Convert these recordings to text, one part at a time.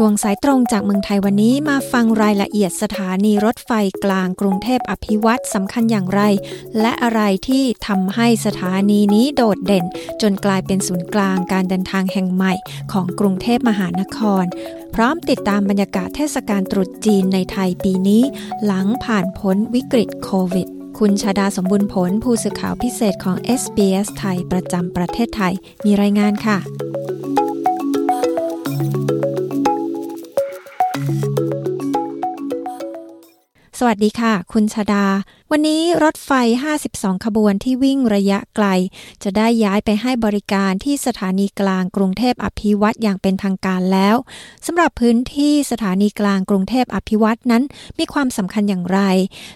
ช่วงสายตรงจากเมืองไทยวันนี้มาฟังรายละเอียดสถานีรถไฟกลางกรุงเทพอภิวัตสำคัญอย่างไร และอะไรที่ทำให้สถานีนี้โดดเด่น จนกลายเป็นศูนย์กลางการเดินทางแห่งใหม่ของกรุงเทพมหานคร พร้อมติดตามบรรยากาศเทศกาลตรุษจีนในไทยปีนี้ หลังผ่านพ้นวิกฤตโควิดคุณชาดาสมบุญผลผู้สื่อข่าวพิเศษของ SBS ไทยประจำประเทศไทย มีรายงานค่ะ สวัสดีค่ะ คุณชาดา วันนี้รถไฟ 52 ขบวนที่วิ่งระยะไกล จะได้ย้ายไปให้บริการที่สถานีกลางกรุงเทพอภิวัตอย่างเป็นทางการแล้วสำหรับพื้นที่สถานีกลางกรุงเทพอภิวัตนั้น มีความสำคัญอย่างไร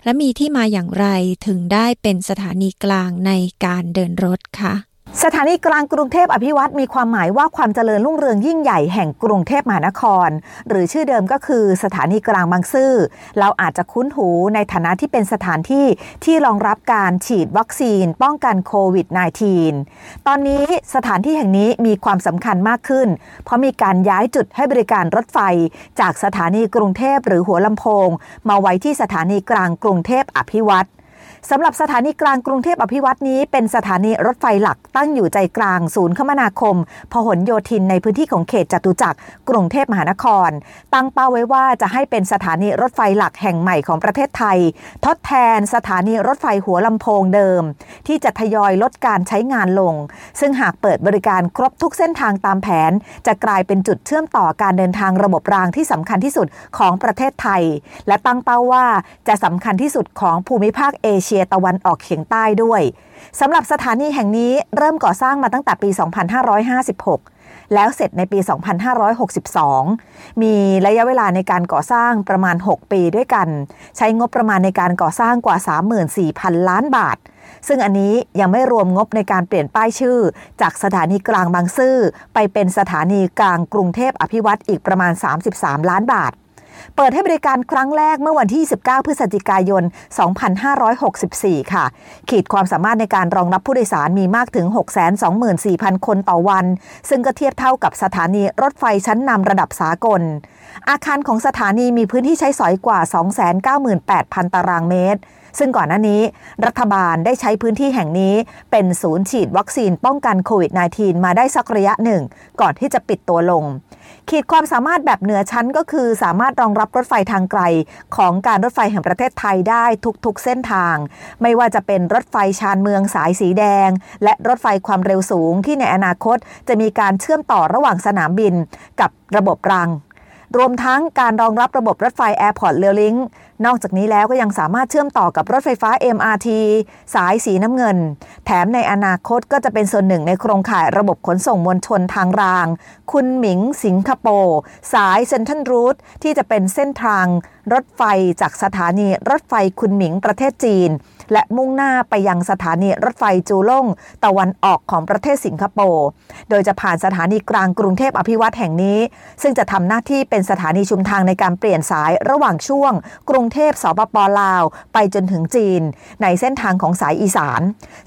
และมีที่มาอย่างไรถึงได้เป็นสถานีกลางในการเดินรถคะ สถานีกลางกรุงเทพอภิวัตมีความหมายว่าความเจริญรุ่งเรืองยิ่งใหญ่แห่งกรุงเทพมหานคร หรือชื่อเดิมก็คือสถานีกลางบางซื่อเราอาจจะคุ้นหูในฐานะที่เป็นสถานที่ที่รองรับการฉีดวัคซีน ป้องกันโควิด -19 ตอนนี้สถานที่แห่งนี้มีความสำคัญมากขึ้น เพราะมีการย้ายจุดให้บริการรถไฟ จากสถานีกรุงเทพหรือหัวลำโพง มาไว้ที่สถานีกลางกรุงเทพอภิวัตร สำหรับสถานีกลางกรุงเทพอภิวัตนี้เป็นสถานีรถไฟหลักตั้งอยู่ใจกลางศูนย์คมนาคม พหลโยธินในพื้นที่ของเขตจตุจักรกรุงเทพมหานคร ตั้งเป้าไว้ว่าจะให้เป็นสถานีรถไฟหลักแห่งใหม่ของประเทศไทย ทดแทนสถานีรถไฟหัวลำโพงเดิม ที่จะทยอยลดการใช้งานลง ซึ่งหากเปิดบริการครบทุกเส้นทางตามแผน จะกลายเป็นจุดเชื่อมต่อการเดินทางระบบรางที่สำคัญที่สุดของประเทศไทย และตั้งเป้าว่าจะสำคัญที่สุดของภูมิภาคเอเชียชียตะวันออกเฉียงใต้ด้วยสำหรับสถานีแห่งนี้เริ่มก่อสร้างมาตั้งแต่ปี 2556 แล้วเสร็จในปี 2562 มีระยะเวลาในการก่อสร้างประมาณ 6 ปีด้วยกัน ใช้งบประมาณในการก่อสร้างกว่า 34,000 ล้านบาท ซึ่งอันนี้ยังไม่รวมงบในการเปลี่ยนป้ายชื่อ จากสถานีกลางบางซื่อไปเป็นสถานีกลางกรุงเทพอภิวัตอีกประมาณ 33 ล้านบาท เปิดให้บริการครั้งแรกเมื่อวันที่ 19 พฤศจิกายน 2564 ค่ะ ขีดความสามารถในการรองรับผู้โดยสารมีมากถึง 624,000 คนต่อวัน ซึ่งก็เทียบเท่ากับสถานีรถไฟชั้นนำระดับสากล อาคารของสถานีมีพื้นที่ใช้สอยกว่า 298,000 ตารางเมตรซึ่งก่อนหน้านี้ รัฐบาลได้ใช้พื้นที่แห่งนี้ เป็นศูนย์ฉีดวัคซีนป้องกันโควิด -19 มาได้สักระยะหนึ่ง ก่อนที่จะปิดตัวลง ขีดความสามารถแบบเหนือชั้นก็คือสามารถรองรับรถไฟทางไกล ของการรถไฟแห่งประเทศไทยได้ทุกๆเส้นทาง ไม่ว่าจะเป็นรถไฟชานเมืองสายสีแดง และรถไฟความเร็วสูงที่ในอนาคต จะมีการเชื่อมต่อระหว่างสนามบินกับระบบราง รวมทั้งการรองรับระบบรถไฟ Airport r a i l i n k นอกจากนี้แล้วก็ยังสามารถเชื่อมต่อกับรถไฟฟ้า MRT สายสีน้ำเงิน แถมในอนาคตก็จะเป็นส่วนหนึ่งในโครงข่ายระบบขนส่งมวลชนทางราง คุณหมิงสิงคโปร์สายเซนทันรูทที่จะเป็นเส้นทางรถไฟจากสถานีรถไฟคุณหมิงประเทศจีน และมุ่งหน้าไปยังสถานีรถไฟจูล่งตะวันออกของประเทศสิงคโปร์ โดยจะผ่านสถานีกลางกรุงเทพอภิวัตแห่งนี้ ซึ่งจะทำหน้าที่เป็นสถานีชุมทางในการเปลี่ยนสายระหว่างช่วง กรุงเทพสปปลาว ไปจนถึงจีน ในเส้นทางของสายอีสาน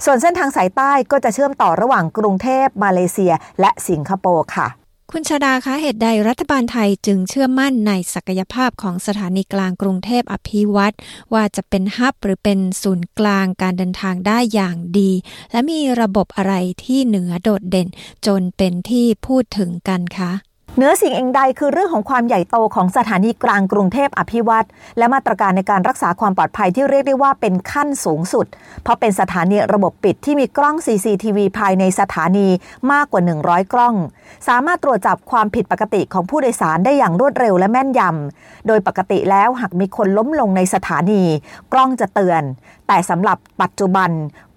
ส่วนเส้นทางสายใต้ก็จะเชื่อมต่อระหว่างกรุงเทพมาเลเซีย และสิงคโปร์ค่ะ คุณชาดาคะเหตุใดรัฐบาลไทยจึงเชื่อมั่นในศักยภาพของสถานีกลางกรุงเทพอภิวัตรว่าจะเป็นฮับหรือเป็นศูนย์กลางการเดินทางได้อย่างดี และมีระบบอะไรที่เหนือโดดเด่นจนเป็นที่พูดถึงกันคะ เนื้อสิ่งเองใดคือเรื่องของความใหญ่โตของสถานีกลางกรุงเทพอภิวัตและมาตรการในการรักษาความปลอดภัยที่เรียกได้ว่าเป็นขั้นสูงสุด เพราะเป็นสถานีระบบปิดที่มีกล้อง CCTV ภายในสถานีมากกว่า 100 กล้อง สามารถตรวจจับความผิดปกติของผู้โดยสารได้อย่างรวดเร็วและแม่นยำโดยปกติแล้วหากมีคนล้มลงในสถานี กล้องจะเตือน แต่สำหรับปัจจุบัน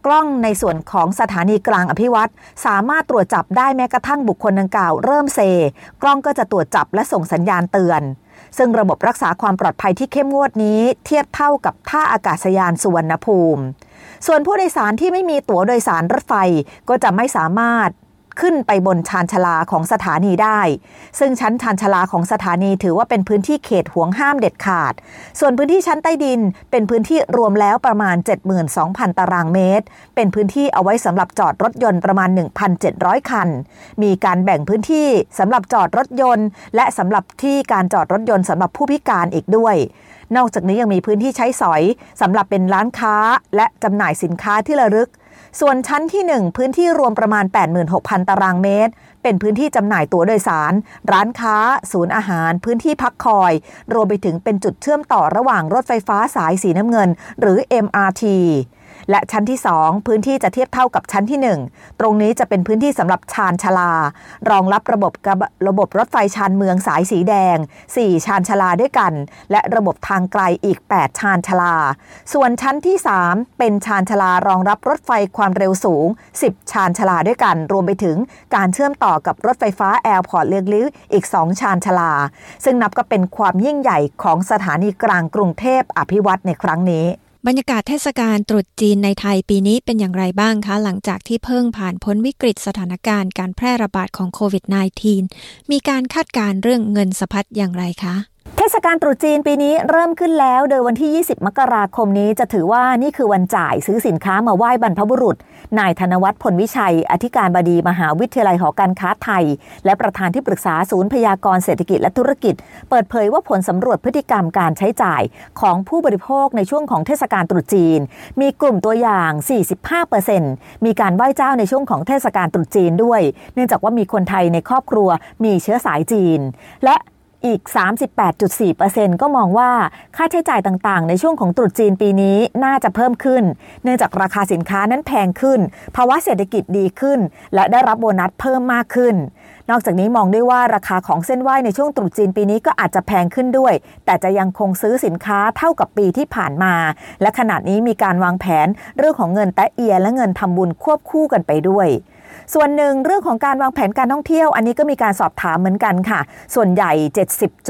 กล้องในส่วนของสถานีกลางอภิวัตสามารถตรวจจับได้แม้กระทั่งบุคคลดังกล่าวเริ่มเซ กล้องก็จะตรวจจับและส่งสัญญาณเตือน ซึ่งระบบรักษาความปลอดภัยที่เข้มงวดนี้เทียบเท่ากับท่าอากาศยานสุวรรณภูมิ ส่วนผู้โดยสารที่ไม่มีตั๋วโดยสารรถไฟก็จะไม่สามารถ ขึ้นไปบนชานชาลาของสถานีได้ ซึ่งชั้นชานชาลาของสถานีถือว่าเป็นพื้นที่เขตห่วงห้ามเด็ดขาด ส่วนพื้นที่ชั้นใต้ดิน เป็นพื้นที่รวมแล้วประมาณ 72,000 ตารางเมตร เป็นพื้นที่เอาไว้สำหรับจอดรถยนต์ประมาณ 1,700 คัน มีการแบ่งพื้นที่สำหรับจอดรถยนต์ และสำหรับที่การจอดรถยนต์สำหรับผู้พิการอีกด้วยนอกจากนี้ยังมีพื้นที่ใช้สอยสำหรับเป็นร้านค้าและจำหน่ายสินค้าที่ระลึก ส่วนชั้นที่ 1 พื้นที่รวมประมาณ 86,000 ตารางเมตร เป็นพื้นที่จำหน่ายตั๋วโดยสาร ร้านค้า ศูนย์อาหาร พื้นที่พักคอย รวมไปถึงเป็นจุดเชื่อมต่อระหว่างรถไฟฟ้าสายสีน้ำเงิน หรือ MRT และชั้นที่ 2 พื้นที่จะเทียบเท่ากับชั้นที่ 1 ตรงนี้จะเป็นพื้นที่สำหรับชานชลา รองรับระบบระบบรถไฟชานเมืองสายสีแดง 4 ชานชาลาด้วยกัน และระบบทางไกลอีก 8 ชานชาลา ส่วนชั้นที่ 3 เป็นชานชาลารองรับรถไฟความเร็วสูง 10 ชานชาลาด้วยกัน รวมไปถึงการเชื่อมต่อกับรถไฟฟ้า Airport Rail Link อีก 2 ชานชาลา ซึ่งนับก็เป็นความยิ่งใหญ่ของสถานีกลางกรุงเทพอภิวัฒน์ในครั้งนี้ บรรยากาศเทศกาลตรุษจีนในไทยปีนี้เป็นอย่างไรบ้างคะ หลังจากที่เพิ่งผ่านพ้นวิกฤตสถานการณ์การแพร่ระบาดของโควิด -19 มีการคาดการเรื่องเงินสะพัดอย่างไรคะ ศกาลตรุษจีนปีนี้เริ่มขึ้นแล้ว โดยวันที่ 20 มกราคมนี้จะถือว่านี่คือวันจ่ายซื้อสินค้ามาไหว้บรรพบุรุษ นายธนวัฒน์ผลวิชัย อธิการบดีมหาวิทยาลัยหอการค้าไทย และประธานที่ปรึกษาศูนย์พยากรเศรษฐกิจและธุรกิจ เปิดเผยว่าผลสำรวจพฤติกรรมการใช้จ่ายของผู้บริโภคในช่วงของเทศกาลตรุษจีน มีกลุ่มตัวอย่าง 45%มีการไหว้เจ้าในช่วงของเทศกาลตรุษจีนด้วย เนื่องจากว่ามีคนไทยในครอบครัวมีเชื้อสายจีน และ อีก 38.4%ก็มองว่าค่าใช้จ่ายต่างๆ ในช่วงของตรุษจีนปีนี้น่าจะเพิ่มขึ้น เนื่องจากราคาสินค้านั้นแพงขึ้น ภาวะเศรษฐกิจดีขึ้น และได้รับโบนัสเพิ่มมากขึ้น นอกจากนี้มองด้วยว่าราคาของเส้นไหว้ในช่วงตรุษจีนปีนี้ก็อาจจะแพงขึ้นด้วย แต่จะยังคงซื้อสินค้าเท่ากับปีที่ผ่านมา และขณะนี้มีการวางแผนเรื่องของเงินแตะเอียและเงินทำบุญควบคู่กันไปด้วย ส่วนหนึ่งเรื่องของการวางแผนการท่องเที่ยว อันนี้ก็มีการสอบถามเหมือนกันค่ะ ส่วนใหญ่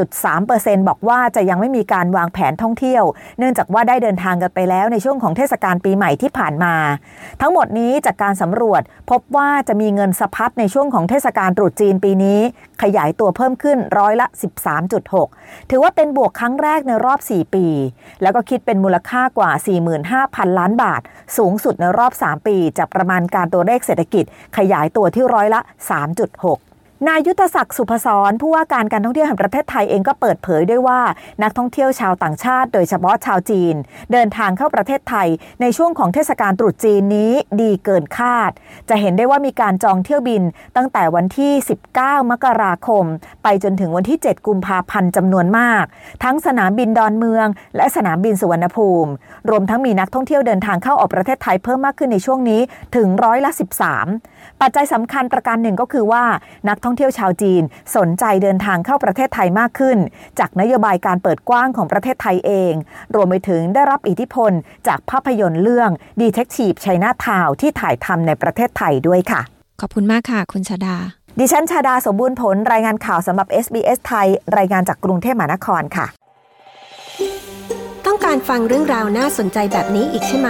70.3%บอกว่าจะยังไม่มีการวางแผนท่องเที่ยว เนื่องจากว่าได้เดินทางกันไปแล้วในช่วงของเทศกาลปีใหม่ที่ผ่านมา ทั้งหมดนี้จากการสำรวจพบว่าจะมีเงินสะพัดในช่วงของเทศกาลตรุษจีนปีนี้ ขยายตัวเพิ่มขึ้นร้อยละ 13.6 ถือว่าเป็นบวกครั้งแรกในรอบ 4 ปี แล้วก็คิดเป็นมูลค่ากว่า 45,000 ล้านบาท สูงสุดในรอบ 3 ปี จากประมาณการตัวเลขเศรษฐกิจขยายตัวที่ร้อยละ 3.6 นายยุทธศักดิ์สุพศรผู้ว่าการการท่องเที่ยวแห่งประเทศไทยเองก็เปิดเผยด้วยว่านักท่องเที่ยวชาวต่างชาติ โดยเฉพาะชาวจีน เดินทางเข้าประเทศไทย ในช่วงของเทศกาลตรุษจีนนี้ดีเกินคาด จะเห็นได้ว่ามีการจองเที่ยวบินตั้งแต่วันที่ 19 มกราคม ไปจนถึงวันที่ 7 กุมภาพันธ์จำนวนมาก ทั้งสนามบินดอนเมือง และสนามบินสุวรรณภูมิ รวมทั้งมีนักท่องเที่ยวเดินทางเข้าออกประเทศไทยเพิ่มมากขึ้นในช่วงนี้ถึงร้อยละ 13 ปัจจัยสำคัญประการหนึ่งก็คือว่านักท่องเที่ยวชาวจีน สนใจเดินทางเข้าประเทศไทยมากขึ้น จากนโยบายการเปิดกว้างของประเทศไทยเอง รวมไปถึงได้รับอิทธิพล จากภาพยนตร์เรื่องดีเทคทีฟไชน่าทาวที่ถ่ายทำในประเทศไทยด้วยค่ะ ขอบคุณมากค่ะ คุณชาดา ดิฉันชาดาสมบูรณ์ผลรายงานข่าวสำหรับ SBS ไทย รายงานจากกรุงเทพมหานครค่ะ ต้องการฟังเรื่องราวน่าสนใจแบบนี้อีกใช่ไหม